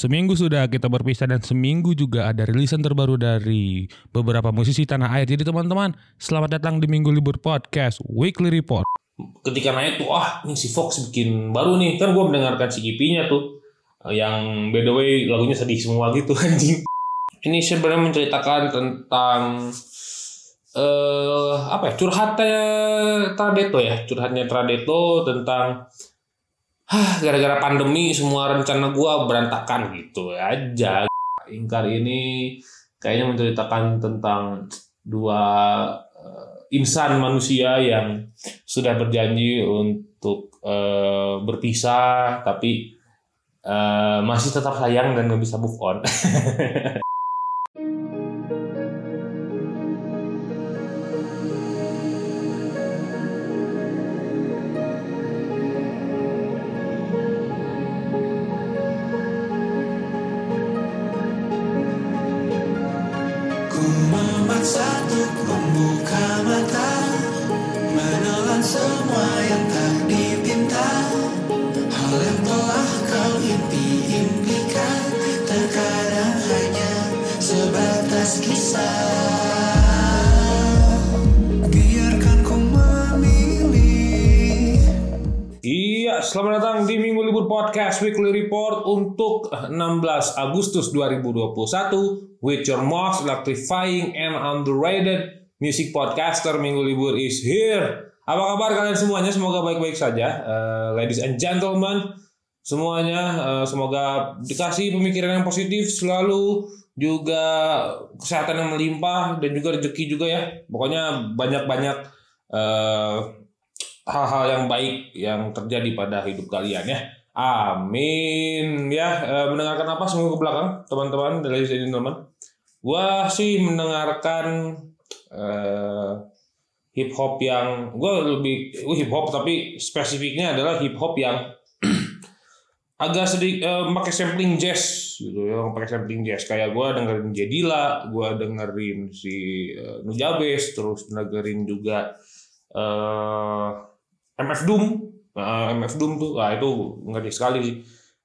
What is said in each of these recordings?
Seminggu sudah kita berpisah dan seminggu juga ada rilisan terbaru dari beberapa musisi tanah air. Jadi teman-teman, selamat datang di Minggu Libur Podcast Weekly Report. ketika naik tuh ah ini si Fox bikin baru nih kan gue mendengarkan si EP-nya tuh eh, yang by the way lagunya sedih semua gitu anjing ini sebenarnya menceritakan tentang eh apa ya curhatnya Tradeto ya curhatnya Tradeto tentang Hah, gara-gara pandemi semua rencana gua berantakan gitu aja. Ingkar ini kayaknya menceritakan tentang dua eh, insan manusia yang sudah berjanji untuk eh, berpisah tapi eh, masih tetap sayang dan nggak bisa move on. selamat datang di Minggu Libur Podcast Weekly Report untuk 16 Agustus 2021 with your most electrifying and underrated music podcaster Minggu Libur is here. Apa kabar kalian semuanya? Semoga baik-baik saja, Eh, ladies and gentlemen. Semuanya eh, semoga dikasih pemikiran yang positif selalu juga kesehatan yang melimpah dan juga rezeki juga ya. Pokoknya banyak-banyak eh, hal-hal yang baik yang terjadi pada hidup kalian ya. Amin ya. Eh, mendengarkan apa seminggu ke belakang, teman-teman, ladies and gentlemen? Gua sih mendengarkan eh, hip hop yang gua lebih gua hip hop tapi spesifiknya adalah hip hop yang agak sedikit eh, pakai sampling jazz gitu ya, pakai sampling jazz kayak gua dengerin Jedila, gua dengerin si eh, Nujabes, terus dengerin juga eh MF Doom, Nah, MF Doom tuh, wah itu ngeri sekali sih.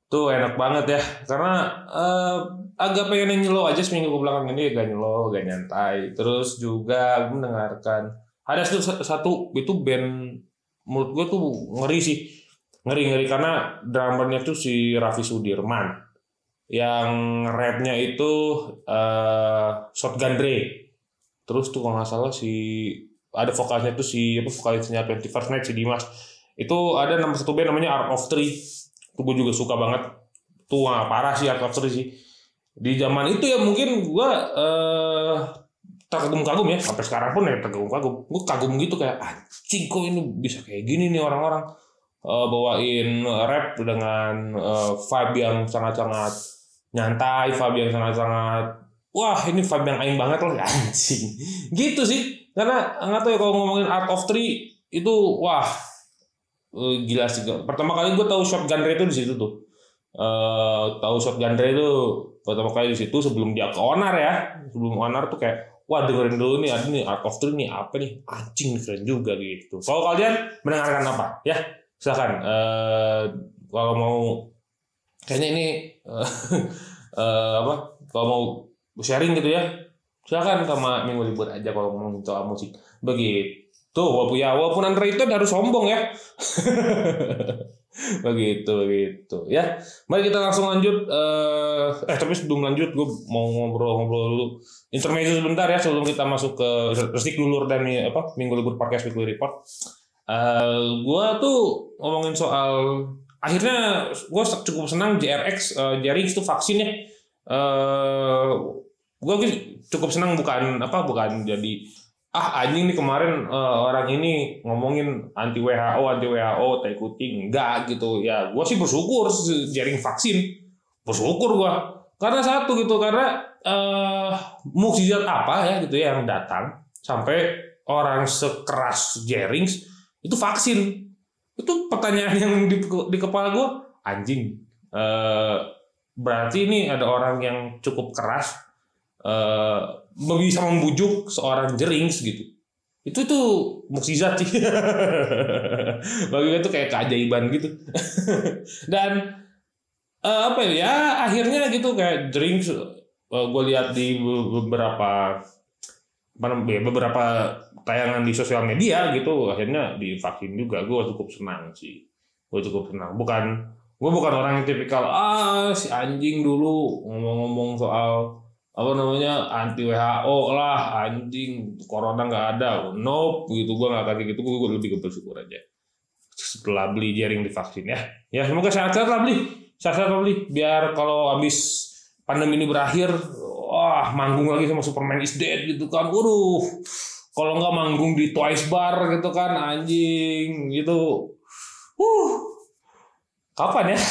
Tuh enak banget ya, karena eh, agak pengen nyelo aja seminggu ke belakang ini gak nyelo, gak nyantai. Terus juga gue mendengarkan ada satu, satu itu band menurut gue tuh ngeri sih, ngeri ngeri karena drummernya tuh si Raffi Sudirman, yang rapnya itu eh Shotgun Dre. Terus tuh kalau nggak salah si ada vokalnya tuh si apa vokalisnya 21st Night si Dimas. Itu ada nama satu band namanya Art of Three. Itu gue juga suka banget. Tuh wah, parah sih Art of Three sih. Di zaman itu ya mungkin gue eh terkagum-kagum ya. Sampai sekarang pun ya terkagum-kagum. Gue kagum gitu kayak anjing kok ini bisa kayak gini nih orang-orang? Eh, bawain rap dengan eh, vibe yang sangat-sangat nyantai vibe yang sangat-sangat wah ini vibe yang aing banget loh anjing. Gitu sih karena nggak tahu ya kalau ngomongin Art of Three itu wah eh, gila sih. Pertama kali gue tahu shotgun Dre itu di situ tuh. Eh tahu shotgun Dre itu pertama kali di situ sebelum dia ke onar ya. Sebelum onar tuh kayak wah dengerin dulu nih ada nih Art of Three nih apa nih? Anjing keren juga gitu. Kalau kalian mendengarkan apa? Ya silakan. Eh kalau mau kayaknya ini eh, eh, apa? Kalau mau sharing gitu ya silakan sama minggu libur aja kalau mau soal musik. Begitu walaupun ya walaupun itu harus sombong ya. Begitu begitu. Ya mari kita langsung lanjut eh eh tapi sebelum lanjut gue mau ngobrol-ngobrol dulu. Intermezzo sebentar ya sebelum kita masuk ke resik dulur dan apa minggu libur podcast weekly report. Eh gue tuh ngomongin soal akhirnya gue cukup senang JRX eh, JRX itu vaksin ya. Eh gue cukup senang bukan apa bukan jadi ah anjing nih kemarin eh, orang ini ngomongin anti WHO anti WHO tai kucing. Enggak gitu. Ya gue sih bersyukur jaring vaksin. Bersyukur gue karena satu gitu karena eh mukjizat apa ya gitu ya yang datang sampai orang sekeras Jerings itu vaksin. Itu pertanyaan yang di, di kepala gue anjing eh berarti ini ada orang yang cukup keras eh bisa membujuk seorang jerings gitu. Itu tuh mukjizat sih. Bagi gue tuh kayak keajaiban gitu. Dan eh, apa ya ya, akhirnya gitu kayak drinks gue lihat di be- beberapa beberapa tayangan di sosial media gitu akhirnya divaksin juga. Gue cukup senang sih. Gue cukup senang. Bukan gue bukan orang yang tipikal ah si anjing dulu ngomong-ngomong soal apa namanya anti WHO lah anjing. Corona nggak ada. Nope gitu. Gue nggak kayak gitu. Gue lebih ke bersyukur aja. Setelah beli jaring divaksin ya. Ya semoga sehat-sehat lah beli sehat-sehat lah beli biar kalau habis pandemi ini berakhir wah manggung lagi sama Superman is dead gitu kan. Waduh. Kalau nggak manggung di Twice Bar gitu kan anjing. Gitu. Uh kapan ya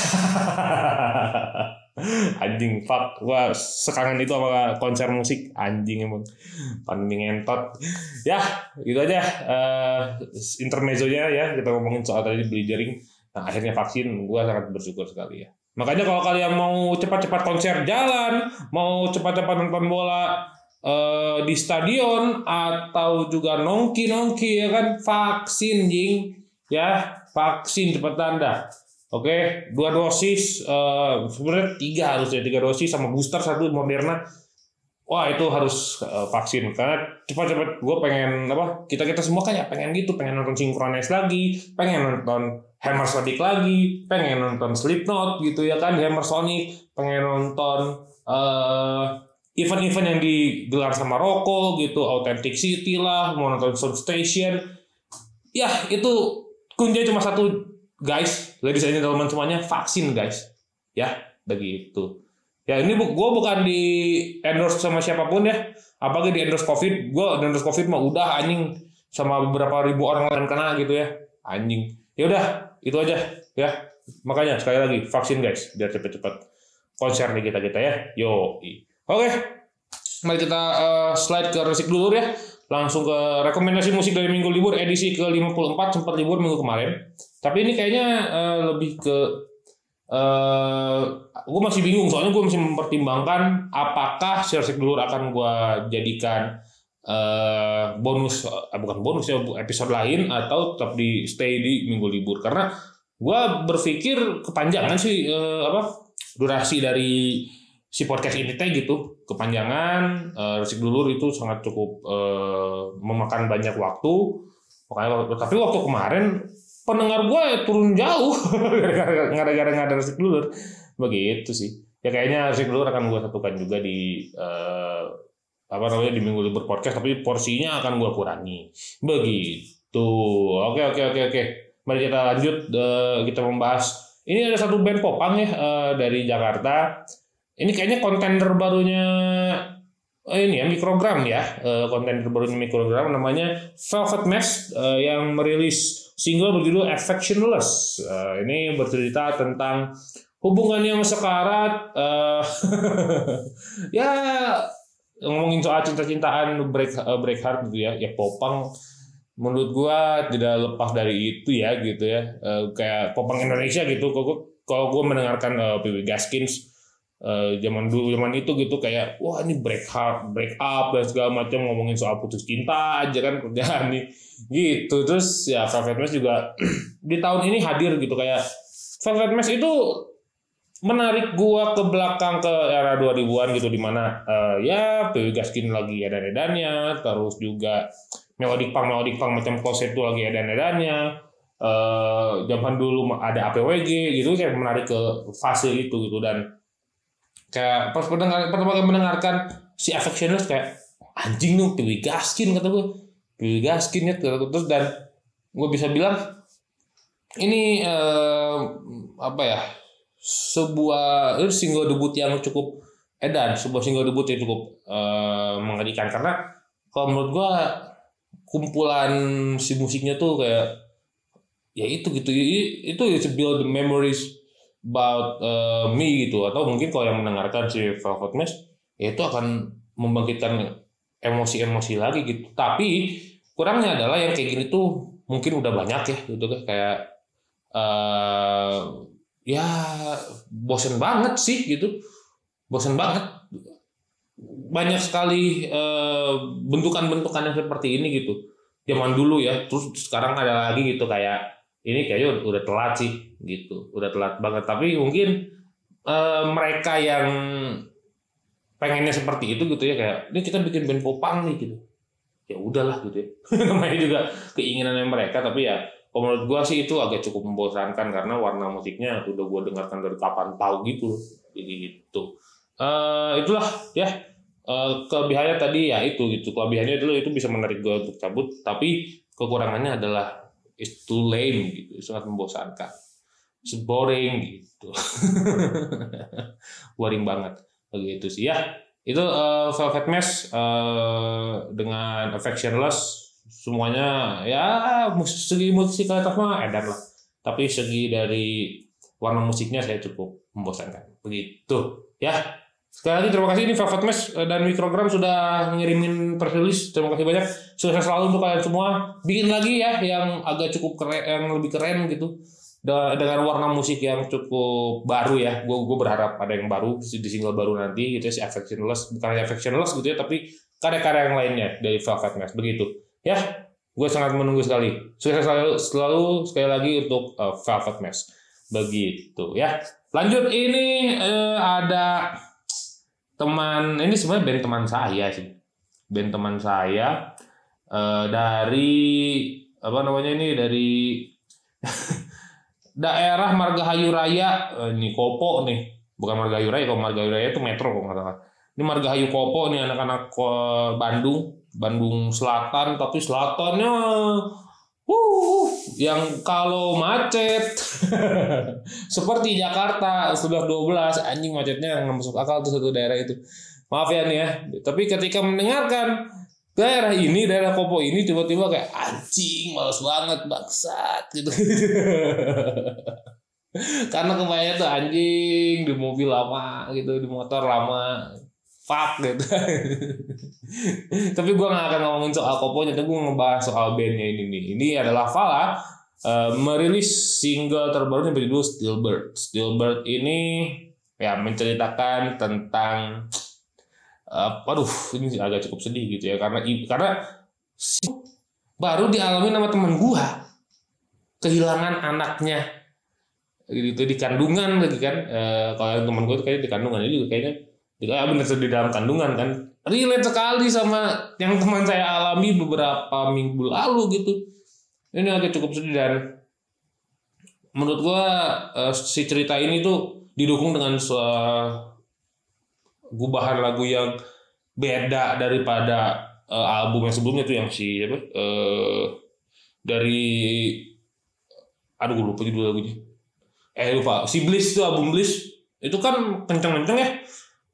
anjing fuck. Gua sekangen itu sama konser musik. Anjing emang. Pandemi ngentot. Ya gitu aja. Eh intermezzonya ya kita ngomongin soal tadi beli jaring nah akhirnya vaksin. Gua sangat bersyukur sekali ya. Makanya kalau kalian mau cepat-cepat konser jalan mau cepat-cepat nonton bola eh, di stadion atau juga nongki-nongki ya kan? Vaksin jing. Ya vaksin cepetan dah Oke, dua dosis, eh, sebenarnya tiga harusnya tiga dosis sama booster satu Moderna. Wah itu harus eh, vaksin karena cepat-cepat gue pengen apa? Kita kita semua ya pengen gitu, pengen nonton Synchronize lagi, pengen nonton Hammer Sonic lagi, pengen nonton Slipknot gitu ya kan, Hammer Sonic, pengen nonton eh, event-event yang digelar sama Roko gitu, Authentic City lah, mau nonton Sound Station. Ya itu kuncinya cuma satu guys, ladies and gentlemen semuanya vaksin guys, ya begitu. Ya ini bu, gue bukan di endorse sama siapa pun ya, apalagi di endorse covid, gue endorse covid mah udah anjing sama beberapa ribu orang yang kena gitu ya, anjing. Ya udah itu aja ya. Makanya sekali lagi vaksin guys, biar cepet-cepet konser nih kita kita ya. Yo, oke, mari kita eh, slide ke resik dulu ya. Langsung ke rekomendasi musik dari minggu libur edisi ke 54 sempat libur minggu kemarin. Tapi ini kayaknya eh, lebih ke eh gue masih bingung soalnya gue masih mempertimbangkan apakah Sersik Dulur akan gue jadikan eh bonus eh, bukan bonus ya episode lain atau tetap di stay di minggu libur karena gue berpikir kepanjangan sih eh, apa durasi dari si podcast ini teh gitu kepanjangan eh, Resik Dulur itu sangat cukup eh, memakan banyak waktu. Makanya tapi waktu kemarin pendengar gue turun jauh gara-gara nggak ada resik dulur. Begitu sih. Ya kayaknya resik dulur akan gue satukan juga di eh, apa namanya di minggu libur podcast tapi porsinya akan gue kurangi. Begitu. Oke oke oke oke. Mari kita lanjut eh, kita membahas. Ini ada satu band popang ya eh, dari Jakarta ini kayaknya konten terbarunya eh, ini ya mikrogram ya Eh, konten terbarunya mikrogram namanya Velvet Mesh eh, yang merilis single berjudul Affectionless. Eh, ini bercerita tentang hubungan yang sekarat. eh, ya ngomongin soal cinta-cintaan break eh, break heart gitu ya. Ya popang menurut gua tidak lepas dari itu ya gitu ya. Eh, kayak popang Indonesia gitu. Kalau kalau gua mendengarkan eh, PW Gaskins eh, zaman dulu zaman itu gitu kayak wah ini break heart, break up dan segala macam ngomongin soal putus cinta aja kan kerjaan nih. Gitu terus ya Velvet Mesh juga di tahun ini hadir gitu kayak Velvet Mesh itu menarik gua ke belakang ke era 2000-an gitu di mana eh, ya PW Gaskin lagi edan-edannya terus juga melodic punk melodic punk macam Closet itu lagi edan-edannya. Eh zaman dulu ada APWG gitu kayak menarik ke fase itu gitu dan kayak pas mendengar pertama kali mendengarkan si Affectionless kayak anjing tuh PW Gaskin kata gue PW Gaskin ya terus dan gue bisa bilang ini eh, apa ya sebuah single debut yang cukup edan sebuah single debut yang cukup eh, mengerikan. Karena kalau menurut gue kumpulan si musiknya tuh kayak ya itu gitu itu ya build the memories about uh, me gitu. Atau mungkin kalau yang mendengarkan si Velvet Mesh ya itu akan membangkitkan emosi-emosi lagi gitu. Tapi kurangnya adalah yang kayak gini tuh mungkin udah banyak ya gitu kan. Kayak eh ya bosen banget sih gitu. Bosen banget. Banyak sekali eh, bentukan-bentukan yang seperti ini gitu. Zaman dulu ya terus sekarang ada lagi gitu kayak ini kayaknya udah, telat sih gitu. Udah telat banget. Tapi mungkin eh, mereka yang pengennya seperti itu gitu ya kayak ini kita bikin band popang nih gitu. Ya udahlah gitu ya. Namanya juga keinginannya mereka tapi ya kalau menurut gua sih itu agak cukup membosankan karena warna musiknya udah gua dengarkan dari kapan tahu gitu jadi gitu. Eh itulah ya. Eh, kelebihannya tadi ya itu gitu. Kelebihannya itu itu bisa menarik gua untuk cabut tapi kekurangannya adalah it's too lame gitu sangat membosankan. It's boring gitu. Boring banget. Begitu sih. Ya itu eh, Velvet Mesh eh, dengan Affectionless semuanya ya segi musikalitas mah edan lah. Tapi segi dari warna musiknya saya cukup membosankan. Begitu. Ya sekali lagi terima kasih. Ini Velvet Mesh eh, dan Mikrogram sudah ngirimin press terima kasih banyak. Sukses selalu untuk kalian semua. Bikin lagi ya yang agak cukup keren yang lebih keren gitu. Dengan warna musik yang cukup baru ya. Gue gue berharap ada yang baru di single baru nanti gitu ya, si Affectionless. Bukan hanya Affectionless gitu ya tapi karya-karya yang lainnya dari Velvet Mesh. Begitu. Ya gue sangat menunggu sekali. Sukses selalu, selalu sekali lagi untuk uh, Velvet Mesh. Begitu ya. Lanjut ini eh, ada teman ini sebenarnya band teman saya sih. Band teman saya eh, dari apa namanya ini dari daerah Margahayu Raya. Eh, ini Kopo nih. Bukan Margahayu Raya kalau Margahayu Raya itu metro kok nggak salah. Ini Margahayu Kopo nih anak-anak eh, Bandung. Bandung Selatan tapi selatannya Wuh, yang kalau macet seperti Jakarta sudah 12 anjing macetnya yang masuk akal tuh satu daerah itu. Maaf ya nih ya. Tapi ketika mendengarkan daerah ini, daerah Kopo ini tiba-tiba kayak anjing males banget bangsat gitu. Karena kebayang tuh anjing di mobil lama gitu, di motor lama. Fuck gitu. Tapi gue gak akan ngomongin soal Koponya, tapi gue ngebahas soal bandnya ini nih. Ini adalah Fala eh, merilis single terbarunya berjudul Stillbird. Stillbird ini ya menceritakan tentang eh, aduh ini agak cukup sedih gitu ya karena karena baru dialami sama teman gua kehilangan anaknya gitu di kandungan lagi kan Eh, kalau teman gue tuh kayaknya di kandungan juga kayaknya ya bener di dalam kandungan kan. Relate sekali sama yang teman saya alami beberapa minggu lalu gitu. Ini agak cukup sedih dan menurut gua eh, si cerita ini tuh didukung dengan se- gubahan lagu yang beda daripada eh, album yang sebelumnya tuh yang si apa eh, dari aduh gue lupa judul lagunya. Eh lupa. Si Bliss tuh album Bliss. Itu kan kenceng-kenceng ya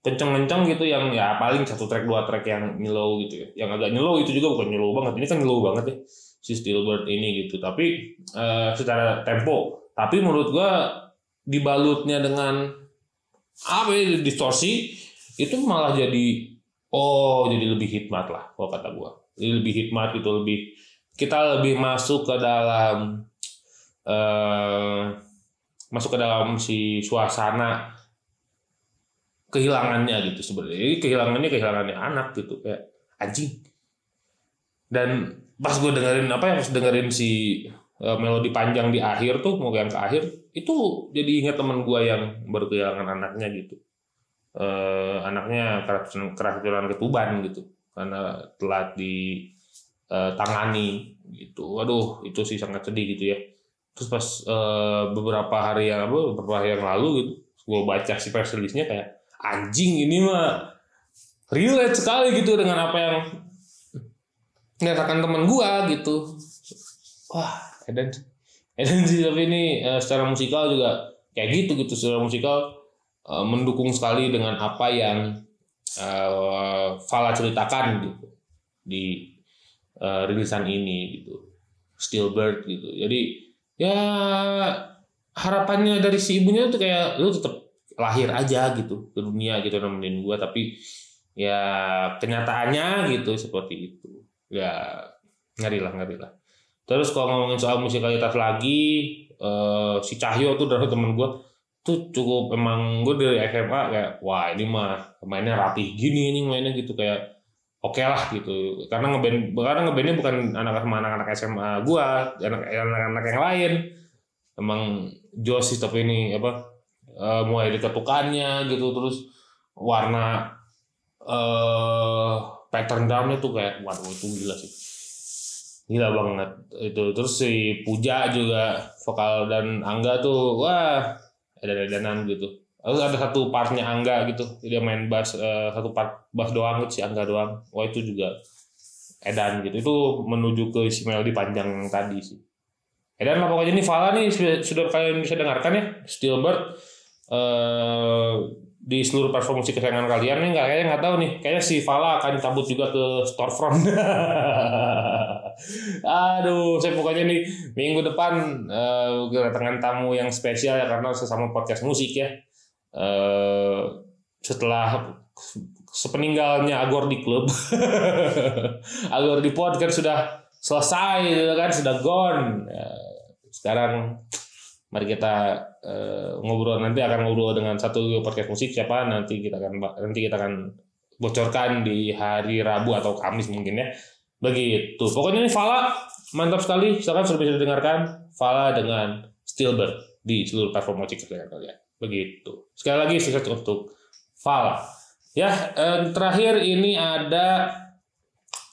kenceng-kenceng gitu yang ya paling satu track dua track yang nyellow gitu ya. Yang agak nyellow itu juga bukan nyellow banget. Ini kan nyellow banget ya si Stillbird ini gitu. Tapi eh, secara tempo. Tapi menurut gua dibalutnya dengan apa ya distorsi itu malah jadi oh jadi lebih hikmat lah kalau kata gua. Jadi lebih hikmat gitu lebih kita lebih masuk ke dalam eh masuk ke dalam si suasana kehilangannya gitu sebenarnya. Kehilangannya kehilangannya anak gitu kayak anjing. Dan pas gue dengerin apa ya pas dengerin si eh, melodi panjang di akhir tuh mau yang ke akhir itu jadi ingat teman gue yang baru kehilangan anaknya gitu. Eh, anaknya keracunan keracunan ketuban gitu karena telat ditangani gitu. Waduh itu sih sangat sedih gitu ya. Terus pas eh, beberapa hari yang apa beberapa hari yang lalu gitu gue baca si press kayak anjing ini mah relate sekali gitu dengan apa yang dikatakan teman gua gitu. Wah edan sih. edan sih tapi ini eh, secara musikal juga kayak gitu gitu. Secara musikal eh, mendukung sekali dengan apa yang eh, Fala ceritakan gitu di eh, rilisan ini gitu. Stillbird gitu. Jadi ya harapannya dari si ibunya tuh kayak lu tetap lahir aja gitu ke dunia gitu nemenin gua tapi ya kenyataannya gitu seperti itu. Ya ngeri lah ngeri lah. Terus kalau ngomongin soal musikalitas lagi eh, si Cahyo tuh dari temen gua tuh cukup emang gue dari SMA kayak wah ini mah mainnya rapih gini ini mainnya gitu kayak oke lah gitu. Karena ngeband karena ngebandnya bukan anak anak-anak SMA gua anak anak-anak yang lain. Emang Jos sih tapi ini apa Eh, mulai dari ketukannya gitu terus warna eh pattern drumnya tuh kayak waduh itu gila sih. Gila banget itu. Terus si Puja juga vokal dan Angga tuh wah edan-edanan gitu. Terus ada satu partnya Angga gitu dia main bass eh, satu part bass doang gitu si Angga doang. Wah itu juga edan gitu. Itu menuju ke si melodi panjang tadi sih. Edan lah pokoknya ini Fala nih sudah kalian bisa dengarkan ya. Steelbird eh di seluruh platform musik kesayangan kalian nih nggak kayaknya nggak tahu nih. Kayaknya si Fala akan cabut juga ke storefront. Aduh saya pokoknya nih minggu depan eh, kedatangan tamu yang spesial ya karena sesama podcast musik ya. Eh setelah sepeninggalnya Agor di klub Agor di pod kan sudah selesai kan sudah gone. Ya, sekarang mari kita eh, ngobrol. Nanti akan ngobrol dengan satu podcast musik. Siapa? Nanti kita akan nanti kita akan bocorkan di hari Rabu atau Kamis mungkin ya. Begitu. Pokoknya ini Fala mantap sekali. Silakan sudah bisa didengarkan. Fala dengan Steelbird di seluruh platform musik kalian begitu. Sekali lagi sukses untuk Fala. Ya eh, terakhir ini ada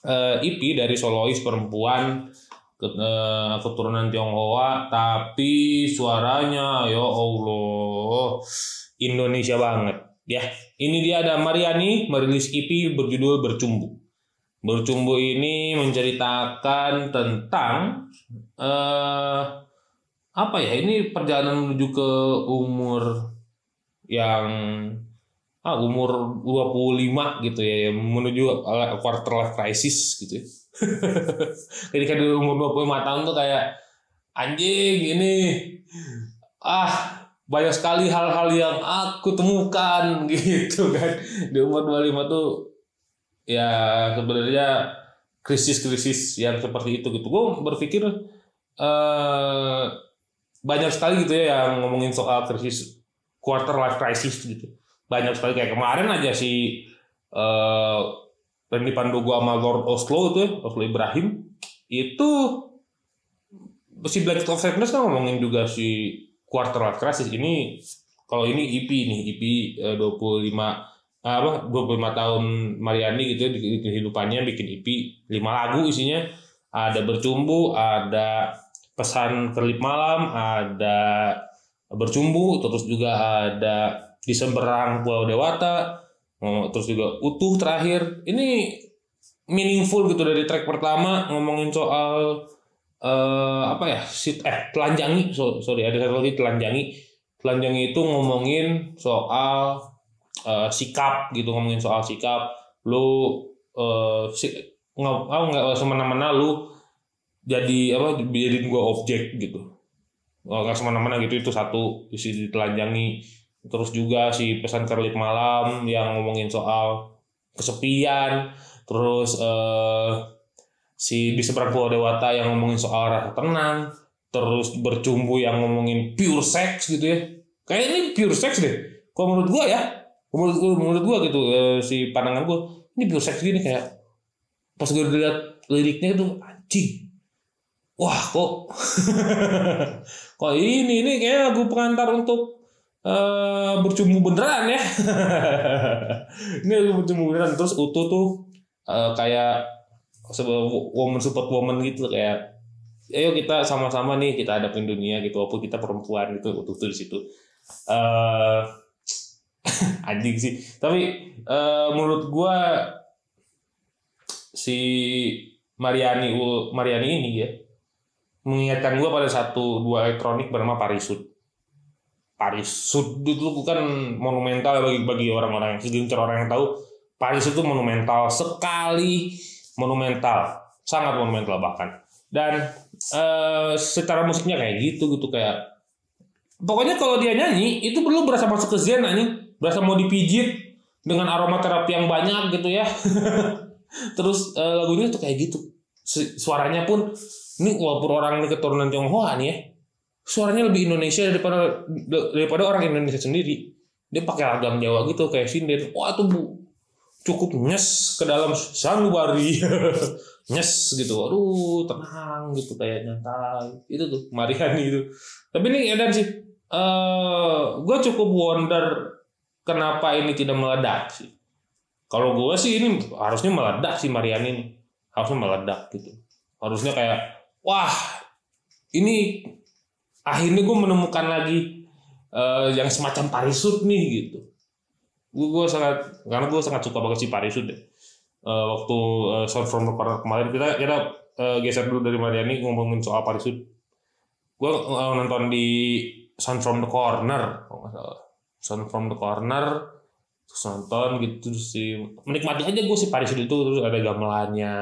eh, EP dari solois perempuan keturunan Tionghoa tapi suaranya ya Allah Indonesia banget ya ini dia ada Mariani merilis EP berjudul Bercumbu Bercumbu ini menceritakan tentang eh apa ya ini perjalanan menuju ke umur yang ah umur 25 gitu ya menuju quarter life crisis gitu ya. Ketika di umur 25 tahun tuh kayak anjing ini ah banyak sekali hal-hal yang aku temukan gitu kan. Di umur 25 tuh ya sebenarnya krisis-krisis yang seperti itu gitu. Gue berpikir eh banyak sekali gitu ya yang ngomongin soal krisis quarter life crisis gitu. Banyak sekali kayak kemarin aja si eh Randy Pandogo sama Lord Oslo itu ya, Oslo Ibrahim itu si Black of Sadness kan ngomongin juga si quarter life crisis. Ini kalau ini EP nih EP eh, 25 apa 25 tahun Mariani gitu ya di, di kehidupannya bikin EP 5 lagu isinya. Ada bercumbu ada pesan kerlip malam ada bercumbu terus juga ada di semberang Pulau Dewata oh, terus juga utuh terakhir. Ini meaningful gitu dari track pertama ngomongin soal eh apa ya sit eh telanjangi. So, sorry ada satu lagi telanjangi. Telanjangi itu ngomongin soal eh, sikap gitu ngomongin soal sikap. Lu eh si, nggak nggak semena-mena lu jadi apa jadiin gua objek gitu. Nggak semena-mena gitu itu satu isi ditelanjangi terus juga si pesan kerlip malam yang ngomongin soal kesepian. Terus eh si di seberang pulau dewata yang ngomongin soal rasa tenang. Terus bercumbu yang ngomongin pure sex gitu ya. Kayak ini pure sex deh. Kalau menurut gua ya? Menurut gua, menurut gua gitu eh, si pandangan gua ini pure sex gini kayak pas gue lihat liriknya itu anjing. Wah kok? Kok ini ini kayak lagu pengantar untuk eh bercumbu beneran ya. Ini bercumbu beneran. Terus utuh tuh eh, kayak woman support woman gitu kayak ayo kita sama-sama nih kita hadapin dunia gitu walaupun kita perempuan gitu. Utuh tuh di situ. Eh anjing sih. Tapi eh, menurut gua si Mariani Mariani ini ya mengingatkan gua pada satu dua elektronik bernama Parisud Parisud itu bukan monumental bagi bagi orang-orang yang segelintir orang yang tahu. Parisud itu monumental sekali monumental sangat monumental bahkan. Dan eh, secara musiknya kayak gitu gitu kayak pokoknya kalau dia nyanyi itu perlu berasa masuk ke zen anjing. Berasa mau dipijit dengan aromaterapi yang banyak gitu ya. Terus eh, lagunya tuh kayak gitu. Su- suaranya pun ini walaupun orang ini keturunan Tionghoa nih ya suaranya lebih Indonesia daripada daripada orang Indonesia sendiri. Dia pakai ragam Jawa gitu kayak sinden wah tuh bu cukup nyes ke dalam sanubari. Nyes gitu. Aduh tenang gitu kayak nyantai. Itu tuh Mariani itu. Tapi ini Edan sih. Eh gue cukup wonder kenapa ini tidak meledak sih. Kalau gue sih ini harusnya meledak sih Mariani ini. Harusnya meledak gitu. Harusnya kayak wah ini akhirnya gue menemukan lagi eh, yang semacam parisut nih gitu. Gue gue sangat karena gue sangat suka banget sih parisut deh. Eh, waktu eh, Sound from kemarin kita kita eh, geser dulu dari Mariani ngomongin soal parisut. Gue eh, nonton di Sound from the Corner kalau nggak. Sound from the Corner terus nonton gitu terus si menikmati aja gue si Paris itu terus ada gamelannya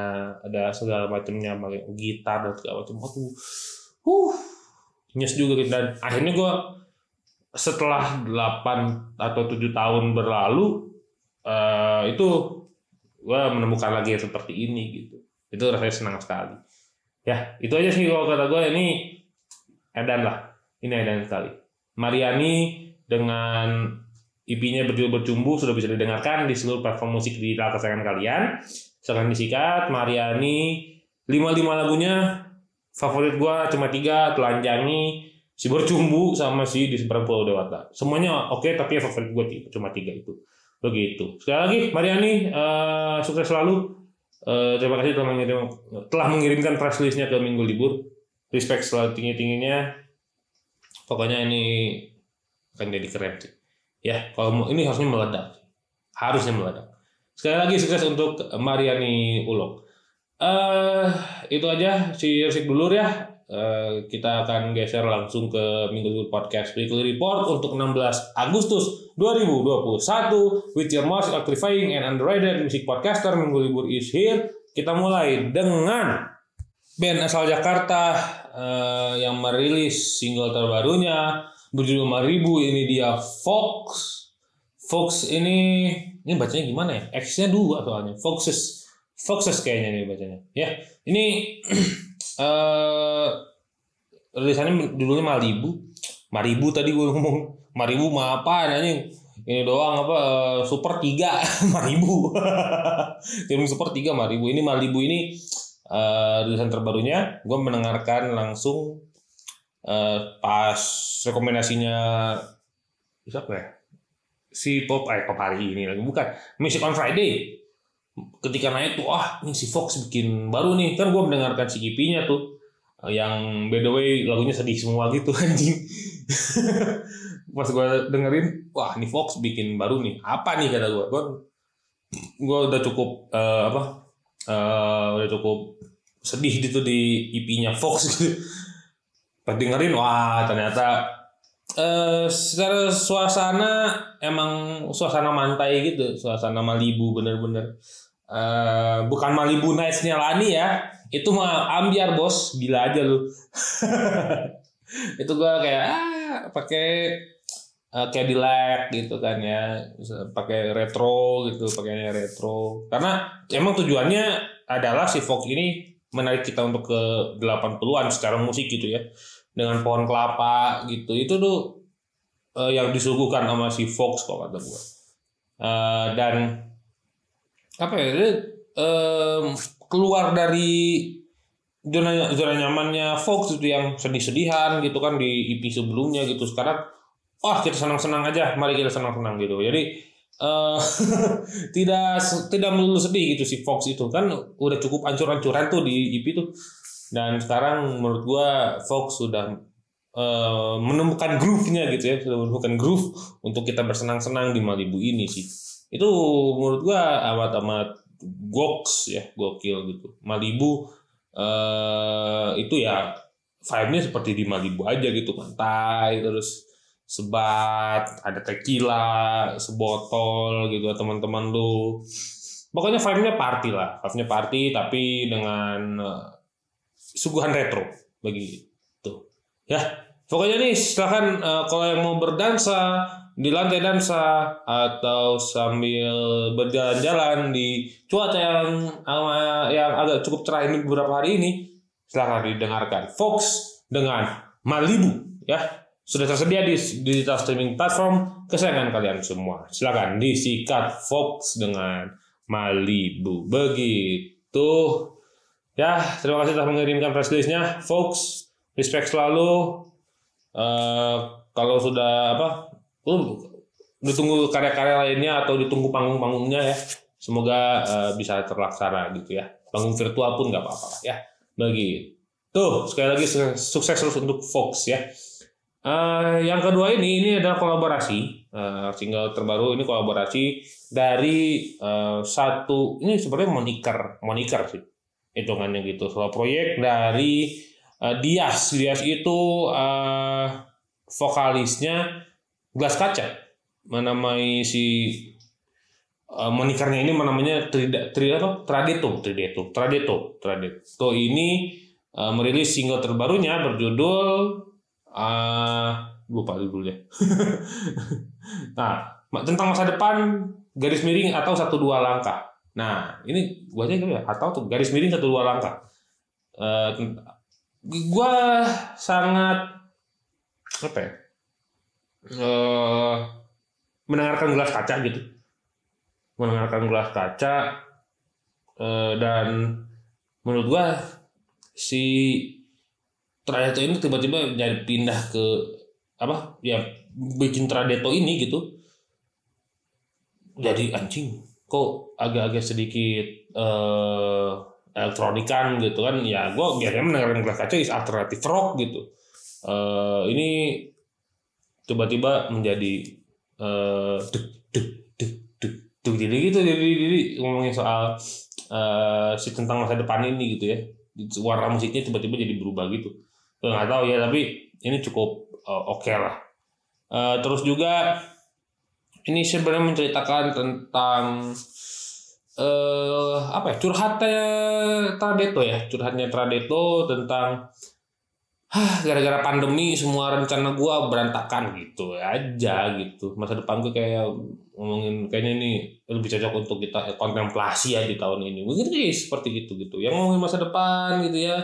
ada segala macamnya pakai gitar dan segala macam waduh uh nyes juga gitu. Dan akhirnya gue setelah 8 atau 7 tahun berlalu eh, itu gue menemukan lagi yang seperti ini gitu. Itu rasanya senang sekali. Ya itu aja sih kalau kata gue ini edan lah. Ini edan sekali. Mariani dengan IP-nya berjudul bercumbu sudah bisa didengarkan di seluruh platform musik di kesayangan kalian. Silahkan disikat, Mariani, 55 lagunya favorit gua cuma tiga, telanjangi, si bercumbu sama si di seberang pulau dewata. Semuanya oke tapi yang favorit tiga, cuma tiga itu. Begitu. Sekali lagi Mariani eh, sukses selalu. Eh, terima kasih telah mengirim telah mengirimkan press listnya ke minggu libur. Respect selalu tinggi tingginya. Pokoknya ini akan jadi keren sih. Ya, kalau mau ini harusnya meledak. Harusnya meledak. Sekali lagi sukses untuk Mariani Ulok. Eh, itu aja. Si Resik dulur ya. Eh, kita akan geser langsung ke Minggu Podcast Weekly Report untuk 16 Agustus 2021 with your most electrifying and underrated music podcaster Minggu Libur is here. Kita mulai dengan band asal Jakarta eh, yang merilis single terbarunya berjudul 5000 ini dia Fox. Fox ini ini bacanya gimana ya? X-nya dua soalnya. Foxes Foxes kayaknya nih bacanya. Ya ini eh rilisannya judulnya Malibu. Maribu tadi gue ngomong. Maribu mah apa nanya ini doang apa eh, super 3 Maribu tim super 3 Maribu ini Malibu ini eh rilisan terbarunya. Gue mendengarkan langsung eh, pas rekomendasinya siapa ya? Si pop eh pop hari ini lagi. Bukan Music on Friday ketika naik tuh ah ini si Fox bikin baru nih. Kan gue mendengarkan si EP-nya tuh eh, yang by the way lagunya sedih semua gitu anjing. Pas gue dengerin wah ini Fox bikin baru nih. Apa nih kata gue gue gue udah cukup eh, apa eh, udah cukup sedih gitu di EP-nya Fox gitu. Pas dengerin wah ternyata eh secara suasana emang suasana mantai gitu suasana Malibu bener-bener. Eh bukan Malibu Nights-nya Lani ya itu mah ambiar bos. Gila aja lu. Itu gua kayak ah pakai eh, Cadillac gitu kan ya. Pakai retro gitu pakainya retro. Karena emang tujuannya adalah si Fox ini menarik kita untuk ke 80-an secara musik gitu ya dengan pohon kelapa gitu. Itu tuh eh, yang disuguhkan sama si Fox kok kata gua. Eh, dan apa ya em, keluar dari zona zona nyamannya Fox itu yang sedih-sedihan gitu kan di EP sebelumnya gitu. Sekarang wah kita senang-senang aja mari kita senang-senang gitu. Jadi eh tidak tidak melulu sedih gitu si Fox itu. Kan udah cukup ancur-ancuran tuh di EP tuh dan sekarang menurut gua Fox sudah eh, menemukan groove-nya gitu ya. Sudah menemukan groove untuk kita bersenang-senang di Malibu ini sih. Itu menurut gua amat-amat goks ya gokil gitu. Malibu eh itu ya vibe-nya seperti di Malibu aja gitu. Pantai terus sebat ada tequila sebotol gitu teman-teman lu. Pokoknya vibe-nya party lah. Vibe-nya party tapi dengan eh, suguhan retro begitu ya pokoknya nih silahkan eh, kalau yang mau berdansa di lantai dansa atau sambil berjalan-jalan di cuaca yang yang agak cukup cerah ini beberapa hari ini silahkan didengarkan. Fox dengan Malibu ya. Sudah tersedia di digital streaming platform kesayangan kalian semua. Silakan disikat Fox dengan Malibu. Begitu ya terima kasih telah mengirimkan press listnya Fox respect selalu. Eh, kalau sudah apa lu ditunggu karya-karya lainnya atau ditunggu panggung-panggungnya ya semoga eh, bisa terlaksana gitu ya. Panggung virtual pun nggak apa-apa ya. Bagi tuh sekali lagi su- sukses terus untuk Fox ya. Eh, yang kedua ini ini adalah kolaborasi. Eh, single terbaru ini kolaborasi dari eh, satu ini sebenarnya moniker moniker sih hitungannya gitu. Soal proyek dari eh, Dias. Dias itu eh, vokalisnya Glass Kaca. Menamai si eh, monikernya ini namanya Trida, Trida apa? Tradeto Tradeto Tradeto Tradeto ini eh, merilis single terbarunya berjudul eh lupa judulnya. Nah tentang masa depan garis miring atau satu dua langkah nah ini gua aja ya atau tuh garis miring satu dua langkah. Tent- gua sangat apa ya eh mendengarkan gelas kaca gitu. Mendengarkan gelas kaca eh, dan menurut gua si Tradeto ini tiba-tiba jadi pindah ke apa ya bikin Tradeto ini gitu. Jadi anjing kok agak-agak sedikit eh elektronikan gitu kan ya gue biasanya mendengarkan gelas kaca is alternatif rock gitu. Eh ini tiba-tiba menjadi duk duk duk duk jadi gitu. Jadi, jadi ngomongin soal eh si tentang masa depan ini gitu ya. Warna musiknya tiba-tiba jadi berubah gitu. Nggak tahu ya tapi ini cukup eh, oke lah. Eh, terus juga ini sebenarnya menceritakan tentang eh apa ya curhatnya Tradeto ya. Curhatnya Tradeto tentang Hah, gara-gara pandemi semua rencana gua berantakan gitu aja gitu. Masa depan gue kayak ngomongin kayaknya ini lebih cocok untuk kita kontemplasi ya di tahun ini. Mungkin sih seperti itu gitu. Yang ngomongin masa depan gitu ya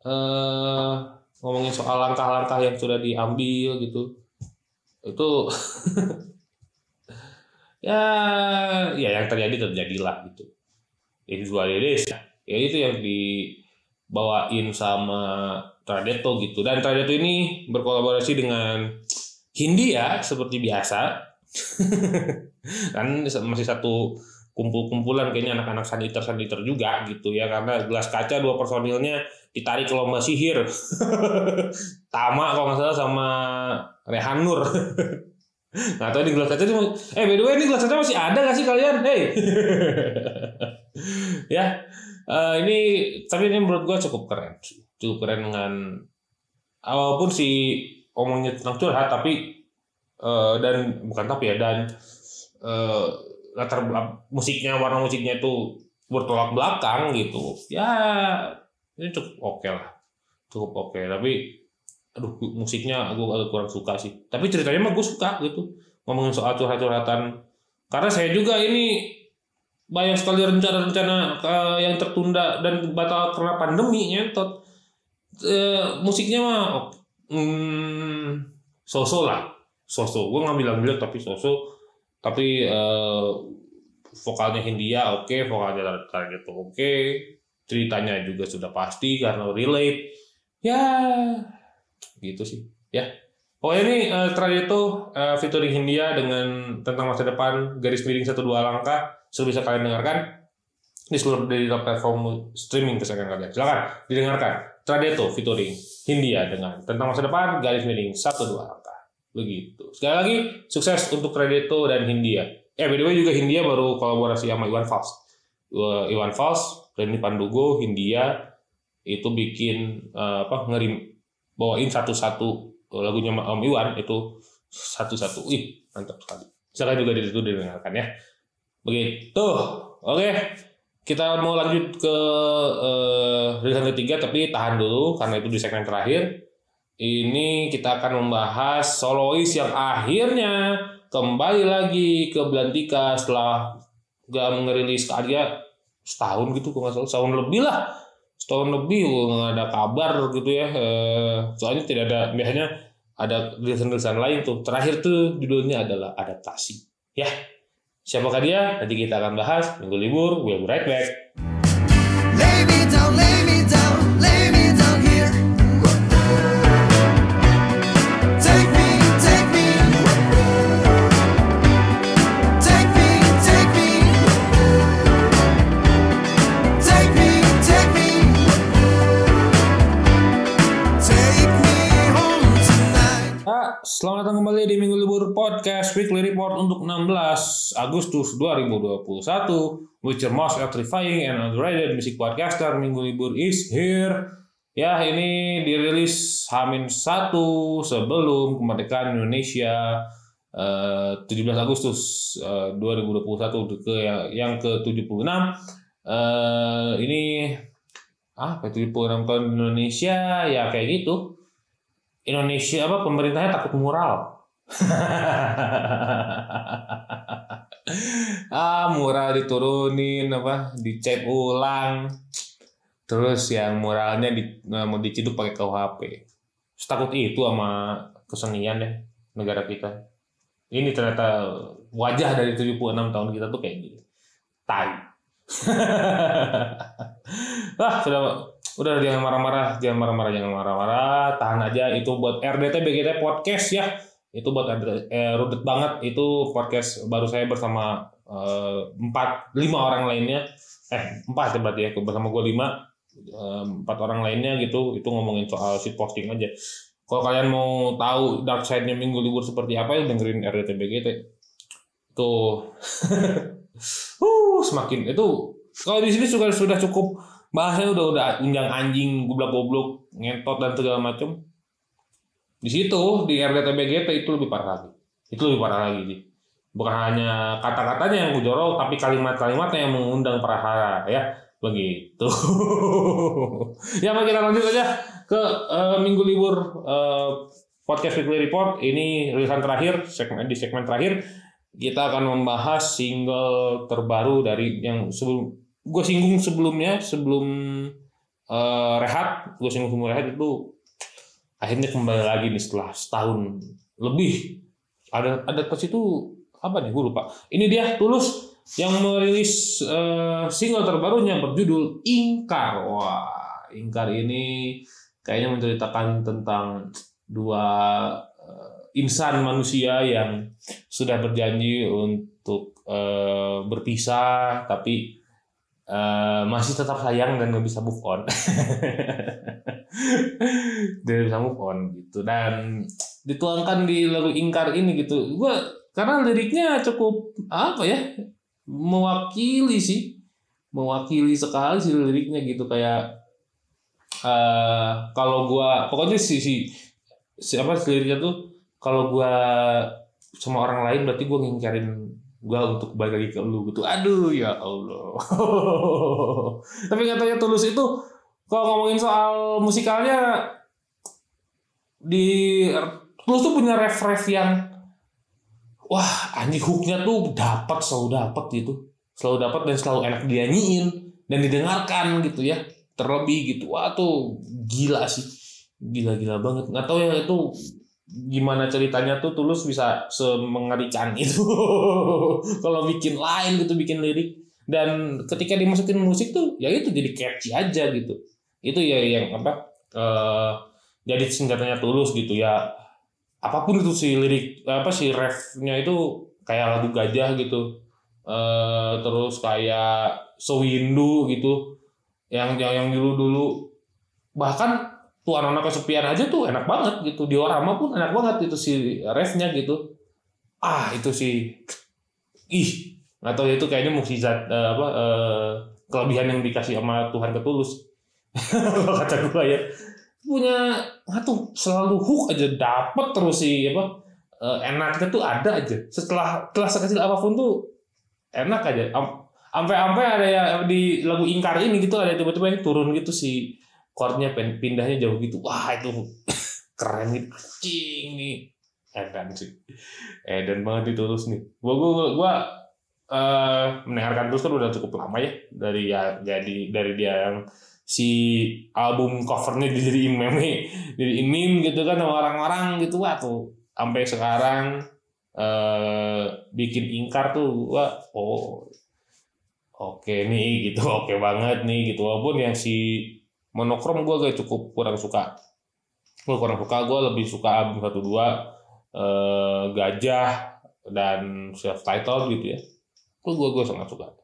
eh ngomongin soal langkah-langkah yang sudah diambil gitu. Itu ya ya yang terjadi terjadilah gitu. Itu dua dedes ya itu yang dibawain sama Tradeto gitu. Dan Tradeto ini berkolaborasi dengan Hindia seperti biasa. Kan masih satu kumpul-kumpulan kayaknya anak-anak saniter saniter juga gitu ya karena gelas kaca dua personilnya ditarik ke lomba sihir. Tama kalau nggak salah sama Rehan Nur Nggak tahu di gelas kaca cuma eh by the way ini gelas kaca masih ada gak sih kalian? Hey. Ya. Eh, ini tapi ini menurut gua cukup keren. Cukup keren dengan walaupun si omongnya tentang curhat tapi eh, dan bukan tapi ya dan eh, latar musiknya warna musiknya itu bertolak belakang gitu. Ya ini cukup oke lah. Cukup oke tapi aduh musiknya aku agak kurang suka sih. Tapi ceritanya mah gue suka gitu ngomongin soal curhat-curhatan. Karena saya juga ini banyak sekali rencana-rencana eh, yang tertunda dan batal karena pandemi nyentot Eh, musiknya mah hmm, sosok lah. Sosok gue nggak bilang bilang tapi sosok tapi eh, vokalnya Hindia oke vokalnya target oke. Ceritanya juga sudah pasti karena relate. Ya gitu sih. Ya. Oh ini uh, Tradito uh, featuring Hindia dengan tentang masa depan garis miring satu dua langkah sudah bisa kalian dengarkan. Di seluruh dalam platform streaming kesayangan kalian. Silakan didengarkan. Tradito featuring Hindia dengan tentang masa depan garis miring satu dua langkah. Begitu. Sekali lagi sukses untuk Tradito dan Hindia. Eh by the way juga Hindia baru kolaborasi sama Iwan Fals. Uh, Iwan Fals Reni Pandugo Hindia itu bikin uh, apa ngerim bawain satu-satu uh, lagunya Om Iwan itu satu-satu. Ih mantap sekali. Silakan juga di situ didengarkan ya. Begitu. Oke kita mau lanjut ke uh, rilisan ketiga tapi tahan dulu karena itu di segmen terakhir. Ini kita akan membahas solois yang akhirnya kembali lagi ke Belantika setelah gak ngerilis karya setahun gitu kalau nggak salah setahun lebih lah setahun lebih nggak ada kabar gitu ya. Eh, soalnya tidak ada biasanya ada tulisan-tulisan lain tuh. Terakhir tuh judulnya adalah adaptasi. Ya siapakah dia? Nanti kita akan bahas. Minggu libur we'll be right back Lay me down, me Report untuk 16 Agustus 2021 With your most electrifying and underrated music podcaster Minggu Libur is here. Ya ini dirilis Hamin 1 sebelum kemerdekaan Indonesia eh, 17 Agustus eh, 2021 ke yang, yang ke-76 eh, Ini apa 76 tahun Indonesia? Ya kayak gitu. Indonesia apa pemerintahnya takut mural. ah mural diturunin apa dicek ulang. Terus yang muralnya di, eh, mau diciduk pakai KUHP takut itu sama kesenian deh negara kita. Ini ternyata wajah dari 76 tahun kita tuh kayak gini. Tai. Wah, sudah udah jangan marah-marah, jangan marah-marah, jangan marah-marah, tahan aja itu buat RDT BGT podcast ya. Itu buat eh, rudet banget. Itu podcast baru saya bersama eh, empat lima orang lainnya. Eh empat ya berarti ya. Bersama gue lima eh, empat orang lainnya gitu. Itu ngomongin soal shit posting aja. Kalau kalian mau tahu dark side-nya minggu libur seperti apa ya dengerin RDT BGT tuh uh semakin. Itu kalau di sini sudah sudah cukup. Bahasanya udah udah unjang anjing goblok goblok ngentot dan segala macam di situ di RDT BGT itu lebih parah lagi. Itu lebih parah lagi sih bukan hanya kata-katanya yang jorok tapi kalimat-kalimatnya yang mengundang prahara ya. Begitu. Ya mari kita lanjut aja ke eh, minggu libur eh, podcast weekly report. Ini rilisan terakhir segmen di segmen terakhir kita akan membahas single terbaru dari yang sebelum gue singgung sebelumnya sebelum eh, rehat gue singgung sebelum rehat itu akhirnya kembali lagi nih setelah setahun lebih. Ada ada pas itu apa nih? Gue lupa. Ini dia tulus yang merilis eh, single terbarunya berjudul Ingkar. Wah Ingkar ini kayaknya menceritakan tentang dua eh, insan manusia yang sudah berjanji untuk eh, berpisah tapi eh, masih tetap sayang dan nggak bisa move on. Dan bisa move on gitu. Dan dituangkan di lagu ingkar ini gitu. Gue karena liriknya cukup apa ya mewakili sih. Mewakili sekali sih liriknya gitu. Kayak eh kalau gua pokoknya si si, si apa si liriknya tuh kalau gua sama orang lain berarti gua ngingkarin gua untuk balik lagi ke lu gitu. Aduh ya Allah. Tapi katanya tulus itu kalau ngomongin soal musikalnya di tulus tuh punya ref-ref yang wah anjing hooknya tuh dapat selalu dapat gitu. Selalu dapat dan selalu enak dinyanyiin dan didengarkan gitu ya. Terlebih gitu. Wah tuh gila sih. Gila-gila banget. Nggak tahu ya itu gimana ceritanya tuh tulus bisa semengerikan itu. Kalau bikin lain gitu bikin lirik. Dan ketika dimasukin musik tuh ya itu jadi catchy aja gitu. Itu ya yang apa eh, jadi singkatannya tulus gitu ya. Apa pun itu si lirik apa sih refnya itu kayak lagu gajah gitu. Eh terus kayak sewindu gitu. Yang yang yang dulu dulu bahkan tuan anak kesepian aja tuh enak banget gitu. Diorama pun enak banget itu si refnya gitu. Ah itu sih ih nggak tahu ya, itu kayaknya mukjizat eh, apa eh, kelebihan yang dikasih sama Tuhan ketulus. Kata gue ya. Punya tuh selalu hook aja dapet terus sih apa eh, enaknya tuh ada aja. Setelah setelah sekecil apa pun tuh enak aja. Am- sampai-sampai ada ya di lagu ingkar ini gitu ada tiba-tiba ini turun gitu si chordnya pindahnya jauh gitu. Wah itu keren gitu cing nih. Edan sih. Edan banget itu terus nih. Gua gua gua, gua eh, mendengarkan terus kan udah cukup lama ya dari ya jadi dari dia yang si album covernya dijadiin meme dijadiin meme gitu kan sama orang-orang gitu. Wah tuh sampai sekarang eh bikin ingkar tuh wah oh oke nih gitu oke banget nih gitu. Walaupun yang si monokrom gue gak cukup kurang suka. Gue kurang suka gue lebih suka album satu dua eh, gajah dan self title gitu ya. Itu gue gue sangat suka.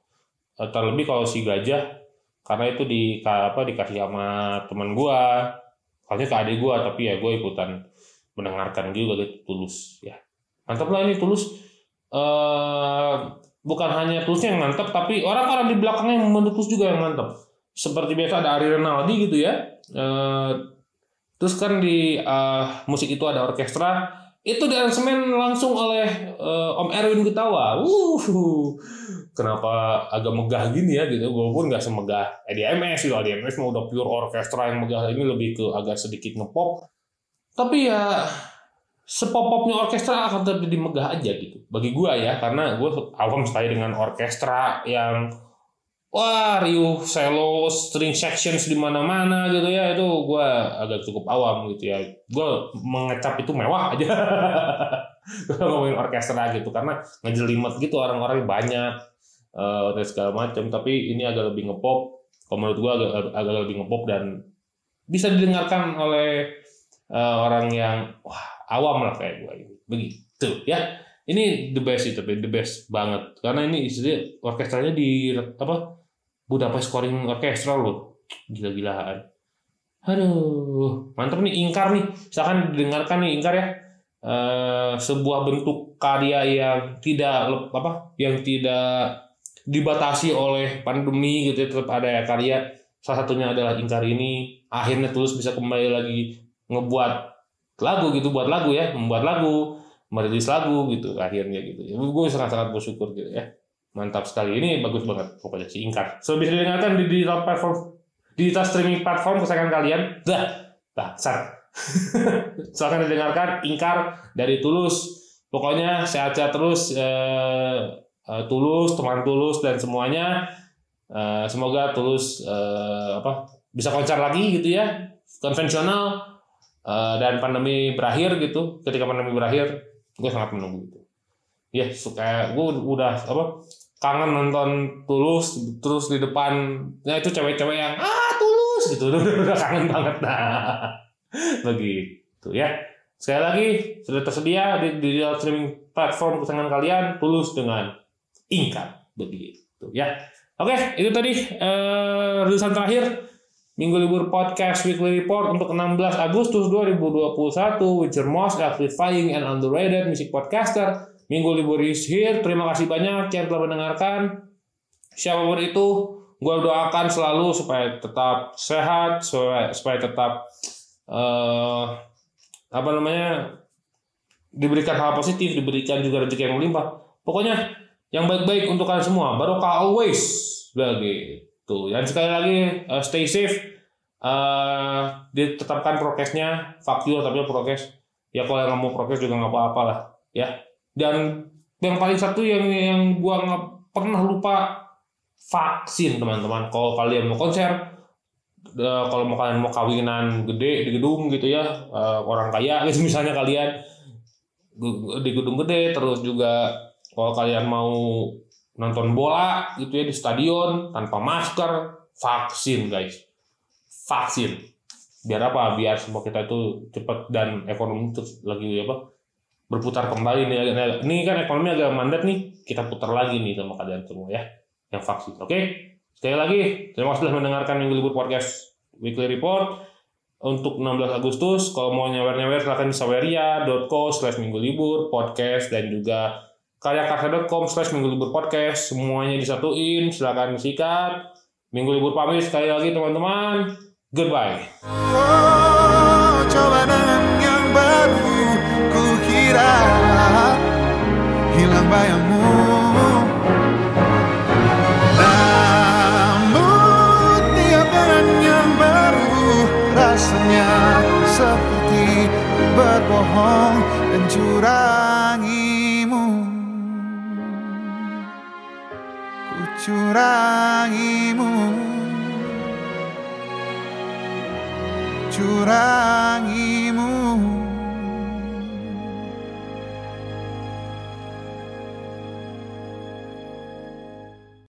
Eh, terlebih kalau si gajah karena itu di apa dikasih sama teman gue kasih ke adik gue tapi ya gue ikutan mendengarkan juga gitu tulus ya. Mantap lah ini tulus. Eh bukan hanya tulusnya yang mantap tapi orang-orang di belakangnya yang juga yang mantap seperti biasa ada Ari Renaldi gitu ya Eh, terus kan di eh, musik itu ada orkestra itu di aransemen langsung oleh eh, Om Erwin Gutawa. Wuh, kenapa agak megah gini ya gitu? Walaupun nggak semegah EDMS gitu. EDMS mau udah pure orkestra yang megah ini lebih ke agak sedikit ngepop. Tapi ya sepop-popnya orkestra akan tetap jadi megah aja gitu. Bagi gua ya, karena gua awam sekali dengan orkestra yang wah riuh selo string sections di mana-mana gitu ya. Itu gua agak cukup awam gitu ya. Gua mengecap itu mewah aja. Gua ngomongin orkestra gitu karena ngejelimet gitu orang-orang banyak eh, dan segala macam. Tapi ini agak lebih ngepop. Kalau menurut gua agak, agak lebih ngepop dan bisa didengarkan oleh eh, orang yang wah awam lah kayak ini. Begitu ya ini the best itu the best banget. Karena ini istilahnya orkestranya di apa Budapest Scoring Orchestra loh. Gila-gilaan. Aduh mantap nih ingkar nih. Misalkan didengarkan nih ingkar ya. Eh, sebuah bentuk karya yang tidak apa yang tidak dibatasi oleh pandemi gitu ya, tetap ada ya karya. Salah satunya adalah ingkar ini. Akhirnya tulus bisa kembali lagi ngebuat lagu gitu buat lagu ya membuat lagu merilis lagu gitu akhirnya gitu. Gue sangat sangat bersyukur gitu ya. Mantap sekali. Ini bagus banget pokoknya si ingkar. So bisa didengarkan di digital platform digital streaming platform kesayangan kalian. Dah dasar silakan didengarkan ingkar dari tulus. Pokoknya sehat-sehat terus eh, eh, tulus teman tulus dan semuanya. Eh, semoga tulus eh, apa bisa konser lagi gitu ya. Konvensional. Eh, dan pandemi berakhir gitu. Ketika pandemi berakhir gue sangat menunggu itu. Ya suka gue udah apa kangen nonton tulus terus di depan ya itu cewek-cewek yang ah tulus gitu. Udah kangen banget. Nah begitu ya. Sekali lagi sudah tersedia di, di streaming platform kesenangan kalian tulus dengan ingkar begitu ya. Oke itu tadi eh, rilisan terakhir Minggu Libur Podcast Weekly Report untuk 16 Agustus 2021 with your most amplifying and underrated music podcaster. Minggu Libur is here. Terima kasih banyak yang telah mendengarkan. Siapa pun itu, gue doakan selalu supaya tetap sehat, supaya, supaya tetap eh, apa namanya diberikan hal positif, diberikan juga rezeki yang melimpah. Pokoknya yang baik-baik untuk kalian semua. Barokah always begitu. Dan sekali lagi eh, stay safe. eh ditetapkan prokesnya, faktual tapi prokes. Ya kalau yang mau prokes juga nggak apa-apa lah, ya. Dan yang paling satu yang yang gua nggak pernah lupa vaksin teman-teman. Kalau kalian mau konser, eh, kalau mau kalian mau kawinan gede di gedung gitu ya, eh, orang kaya gitu misalnya kalian di gedung gede, terus juga kalau kalian mau nonton bola gitu ya di stadion tanpa masker, vaksin guys, vaksin. Biar apa? Biar semua kita itu cepat dan ekonomi terus lagi apa berputar kembali nih. Ini kan ekonomi agak mandat nih, kita putar lagi nih sama kalian semua ya yang vaksin. Oke, sekali lagi terima kasih sudah mendengarkan Minggu Libur Podcast Weekly Report untuk 16 Agustus. Kalau mau nyawer-nyawer silahkan di saweria.co slash minggu libur podcast dan juga karyakarsa.com slash minggu libur podcast. Semuanya disatuin, silahkan sikat. Minggu libur pamit sekali lagi teman-teman. Goodbye. Oh, coba dengan yang baru Ku kira hilang bayangmu Namun tiap dengan yang baru Rasanya seperti berbohong curangimu. Curangimu